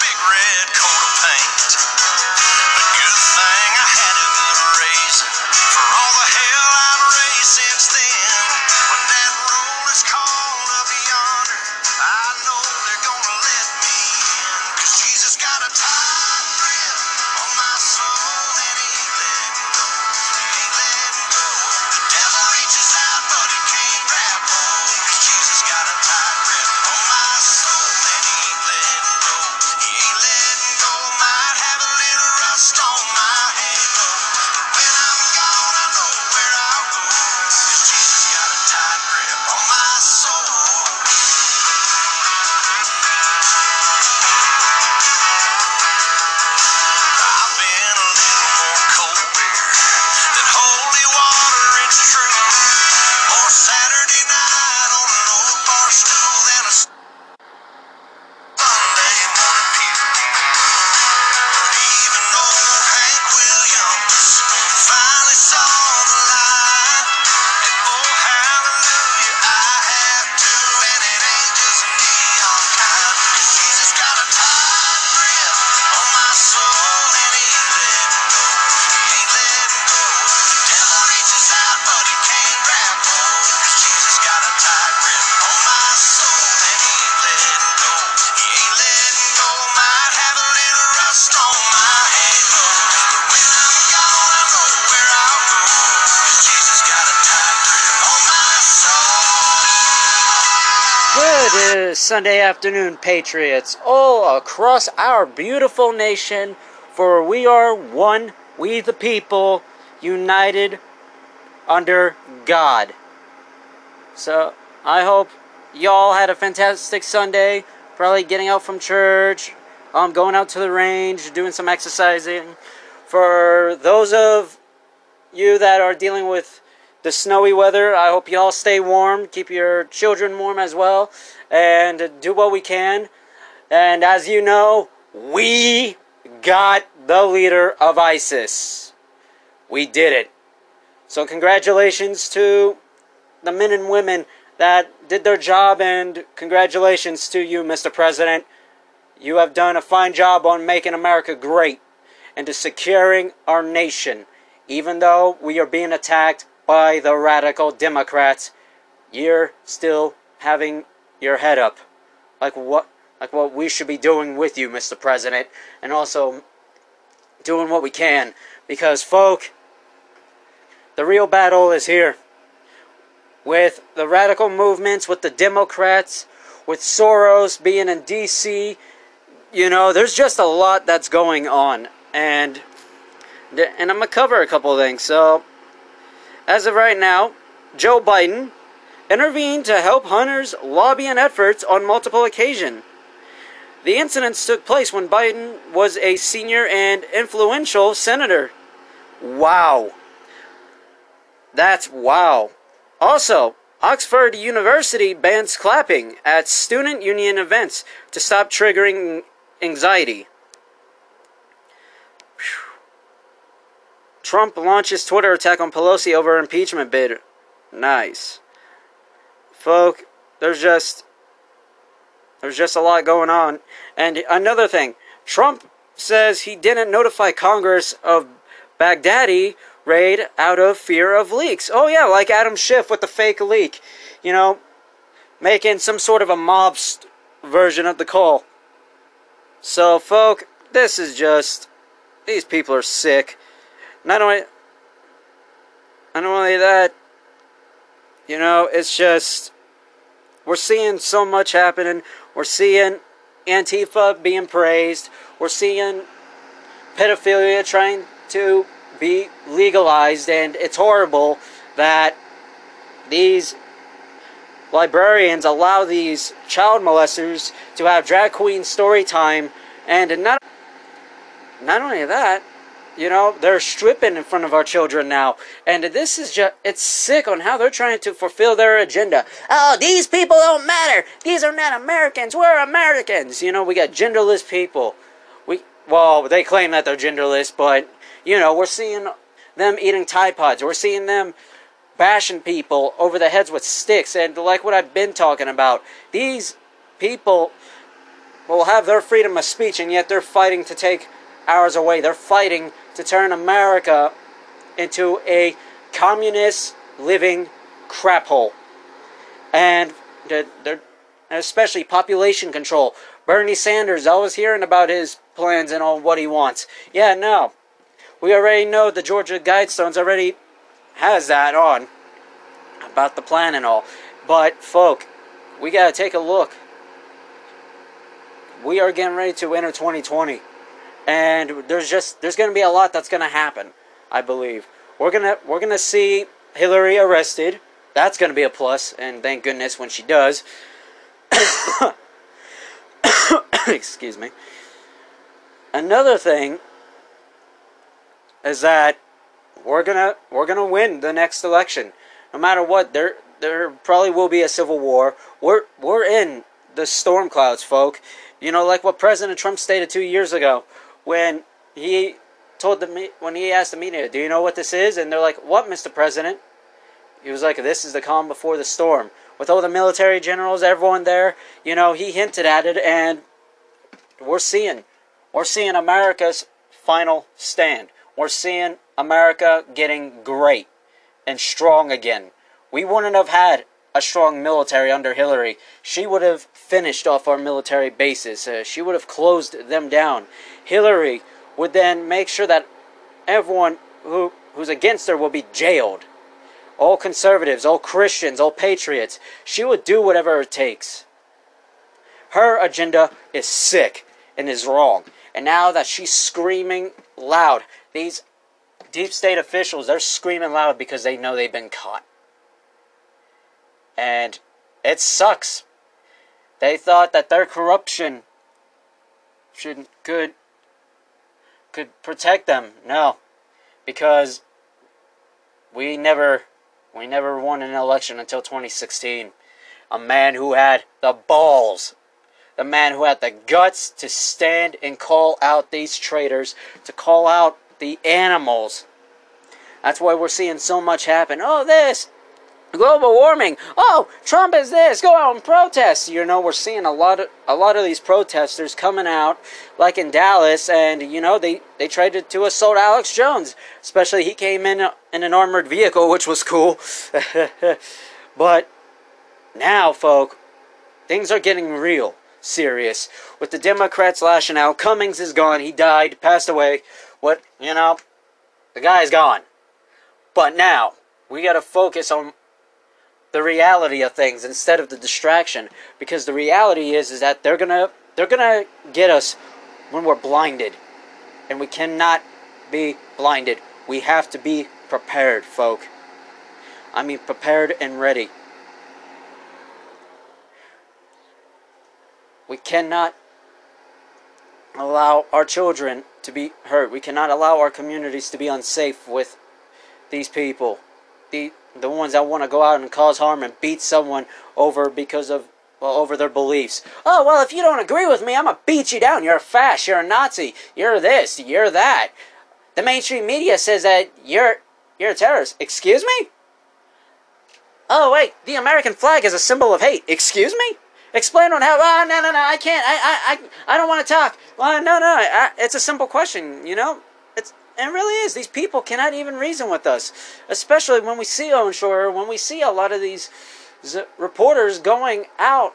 big red Sunday afternoon, Patriots, all across our beautiful nation, for we are one, we the people, united under God. So, I hope y'all had a fantastic Sunday, probably getting out from church, um, going out to the range, doing some exercising. For those of you that are dealing with the snowy weather. I hope you all stay warm, keep your children warm as well, and do what we can. And as you know, we got the leader of ISIS. We did it. So, congratulations to the men and women that did their job, and congratulations to you, Mr. President. You have done a fine job on making America great and to securing our nation. Even though we are being attacked by the radical Democrats, you're still having your head up. Like what like what we should be doing with you, Mr. President, and also doing what we can. Because folk, the real battle is here. With the radical movements, with the Democrats, with Soros being in DC, you know, there's just a lot that's going on. And and I'm gonna cover a couple of things. So, as of right now, Joe Biden intervened to help Hunter's lobbying efforts on multiple occasions. The incidents took place when Biden was a senior and influential senator. Wow. That's wow. Also, Oxford University bans clapping at student union events to stop triggering anxiety. Trump launches Twitter attack on Pelosi over impeachment bid. Nice. Folk, there's just there's just a lot going on. And another thing, Trump says he didn't notify Congress of Baghdadi raid out of fear of leaks. Oh yeah, like Adam Schiff with the fake leak. You know, making some sort of a mobst version of the call. So, folk, this is just these people are sick. Not only, not only that, you know, it's just we're seeing so much happening. We're seeing Antifa being praised. We're seeing pedophilia trying to be legalized, and it's horrible that these librarians allow these child molesters to have drag queen story time, and not not only that, you know, they're stripping in front of our children now. And this is just, it's sick on how they're trying to fulfill their agenda. Oh, these people don't matter. These are not Americans. We're Americans. You know, we got genderless people. We, well, they claim that they're genderless, but, you know, we're seeing them eating Tide Pods. We're seeing them bashing people over the heads with sticks. And like what I've been talking about, these people will have their freedom of speech, and yet they're fighting to take ours away. They're fighting to turn America into a communist living crap hole. And they're, they're, especially population control. Bernie Sanders, I was hearing about his plans and all what he wants. Yeah, no. We already know the Georgia Guidestones already has that on about the plan and all. But, folk, we gotta take a look. We are getting ready to enter 2020. And there's just there's going to be a lot that's going to happen. I believe we're gonna we're gonna see Hillary arrested. That's to be a plus, and thank goodness when she does. Excuse me. Another thing is that we're gonna we're gonna win the next election, no matter what. There there probably will be a civil war. We're we're in the storm clouds, folk. You know, like what President Trump stated two years ago when he told the when he asked the media, "Do you know what this is?" And they're like, "What, Mr. President?" He was like, "This is the calm before the storm." With all the military generals, everyone there, you know, he hinted at it, and we're seeing, we're seeing America's final stand. We're seeing America getting great and strong again. We wouldn't have had a strong military under Hillary. She would have finished off our military bases. Uh, she would have closed them down. Hillary would then make sure that everyone who who's against her will be jailed. All conservatives, all Christians, all patriots. She would do whatever it takes. Her agenda is sick and is wrong. And now that she's screaming loud, these deep state officials, they're screaming loud because they know they've been caught. And it sucks. They thought that their corruption should could could protect them. No. Because we never we never won an election until 2016. A man who had the balls, the man who had the guts to stand and call out these traitors, to call out the animals. That's why we're seeing so much happen. Oh, this, global warming. Oh, Trump is this. Go out and protest. You know, we're seeing a lot of a lot of these protesters coming out, like in Dallas, and you know they they tried to, to assault Alex Jones. Especially he came in in an armored vehicle, which was cool. but now, folk, things are getting real serious with the Democrats lashing out. Cummings is gone. He died, passed away. What you know, the guy's gone. But now we got to focus on the reality of things instead of the distraction. Because the reality is is that they're going to they're going to get us when we're blinded. And we cannot be blinded. We have to be prepared folk. I mean prepared and ready. We cannot allow our children to be hurt. We cannot allow our communities to be unsafe with these people. The the ones that want to go out and cause harm and beat someone over because of well, over their beliefs. Oh well, if you don't agree with me, I'm gonna beat you down. You're a fascist. You're a Nazi. You're this. You're that. The mainstream media says that you're you're a terrorist. Excuse me. Oh wait, the American flag is a symbol of hate. Excuse me. Explain on how. Oh, no, no, no. I can't. I, I, I, I don't want to talk. Well, no, no. I, it's a simple question. You know. It's it really is. These people cannot even reason with us, especially when we see Owen Shroyer, when we see a lot of these reporters going out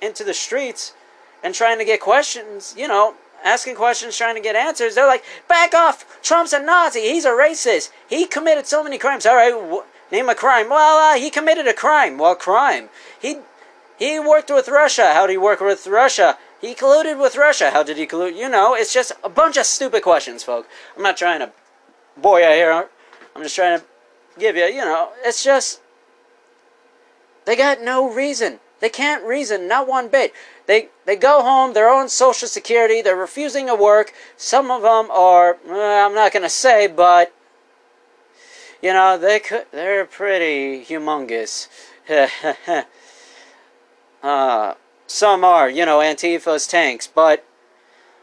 into the streets and trying to get questions, you know, asking questions, trying to get answers. They're like, back off! Trump's a Nazi. He's a racist. He committed so many crimes. All right, name a crime. Well, uh, he committed a crime. Well, crime. He he worked with Russia. How did he work with Russia? He colluded with Russia. How did he collude? You know, it's just a bunch of stupid questions, folks. I'm not trying to bore you here. I'm just trying to give you, you know, it's just. They got no reason. They can't reason, not one bit. They they go home, their own social security, they're refusing to work. Some of them are, uh, I'm not going to say, but you know, they could, they're pretty humongous. uh, some are, you know, Antifa's tanks, but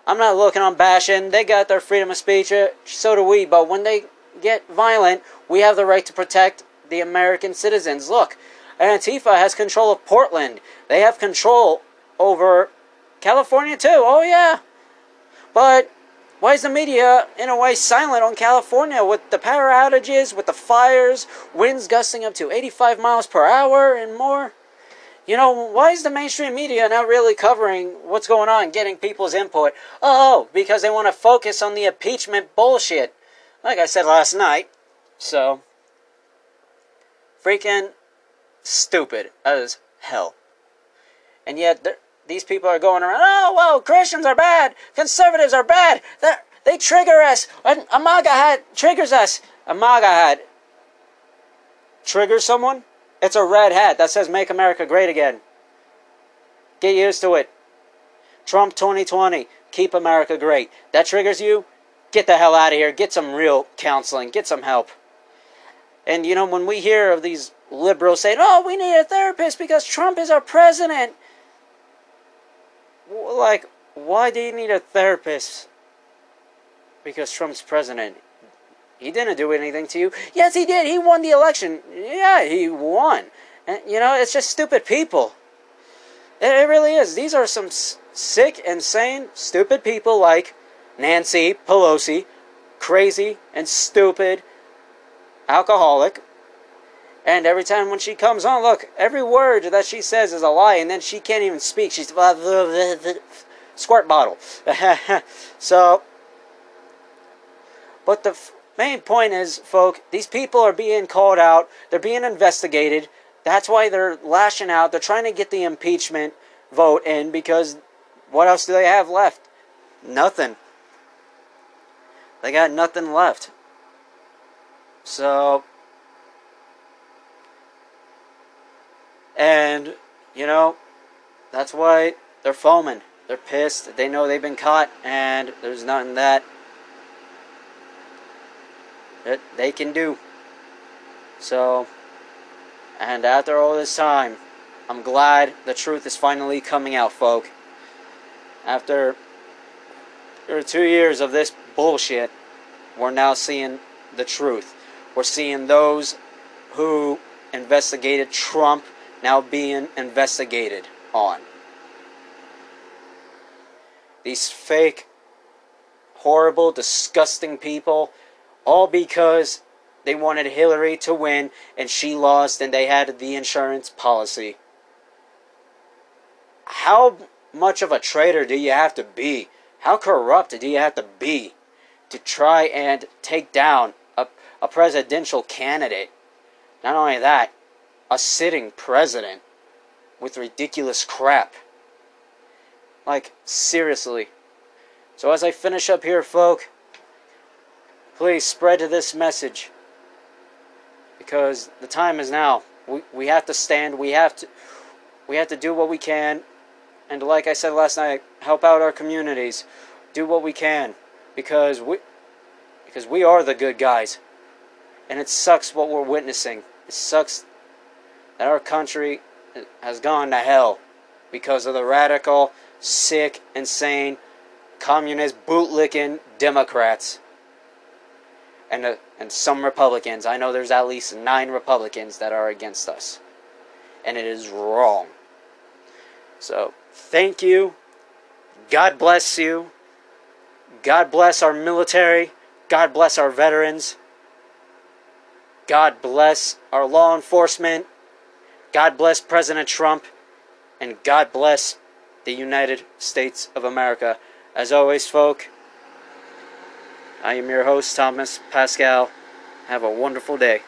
I'm not looking on bashing. They got their freedom of speech, uh, so do we. But when they get violent, we have the right to protect the American citizens. Look, Antifa has control of Portland. They have control over California too. Oh yeah. But why is the media in a way silent on California with the power outages, with the fires, winds gusting up to 85 miles per hour and more? You know, why is the mainstream media not really covering what's going on, getting people's input? Oh, because they want to focus on the impeachment bullshit. Like I said last night. So, freaking stupid as hell. And yet, these people are going around, oh, well, Christians are bad, conservatives are bad, They're, they trigger us, and a MAGA hat triggers us. A MAGA hat triggers someone? It's a red hat that says Make America Great Again. Get used to it. Trump 2020, keep America great. That triggers you? Get the hell out of here. Get some real counseling. Get some help. And you know, when we hear of these liberals saying, oh, we need a therapist because Trump is our president. Like, why do you need a therapist? Because Trump's president. He didn't do anything to you. Yes, he did. He won the election. Yeah, he won. And, you know, it's just stupid people. It, really is. These are some sick, insane, stupid people like Nancy Pelosi, crazy and stupid, alcoholic. And every time when she comes on, look, every word that she says is a lie, and then she can't even speak. She's a squirt bottle. so, but the main point is, folk, these people are being called out. They're being investigated. That's why they're lashing out. They're trying to get the impeachment vote in because what else do they have left? Nothing. They got nothing left. So, and, you know, that's why they're foaming. They're pissed. They know they've been caught, and there's nothing that, that they can do. So, and after all this time, I'm glad the truth is finally coming out, folk. After, after two years of this bullshit, we're now seeing the truth. We're seeing those who investigated Trump now being investigated on. These fake, horrible, disgusting people, all because they wanted Hillary to win and she lost and they had the insurance policy. How much of a traitor do you have to be? How corrupt do you have to be to try and take down a, a presidential candidate? Not only that, a sitting president with ridiculous crap. Like, seriously. So, as I finish up here, folk, please spread to this message because the time is now. We, we have to stand. We have to we have to do what we can, and like I said last night, help out our communities. Do what we can because we because we are the good guys, and it sucks what we're witnessing. It sucks that our country has gone to hell because of the radical, sick, insane, communist, bootlicking Democrats and uh, and some Republicans. I know there's at least nine Republicans that are against us, and it is wrong. So thank you. God bless you. God bless our military. God bless our veterans. God bless our law enforcement. God bless President Trump. And God bless the United States of America. As always, folk, I am your host, Thomas Pascal. Have a wonderful day.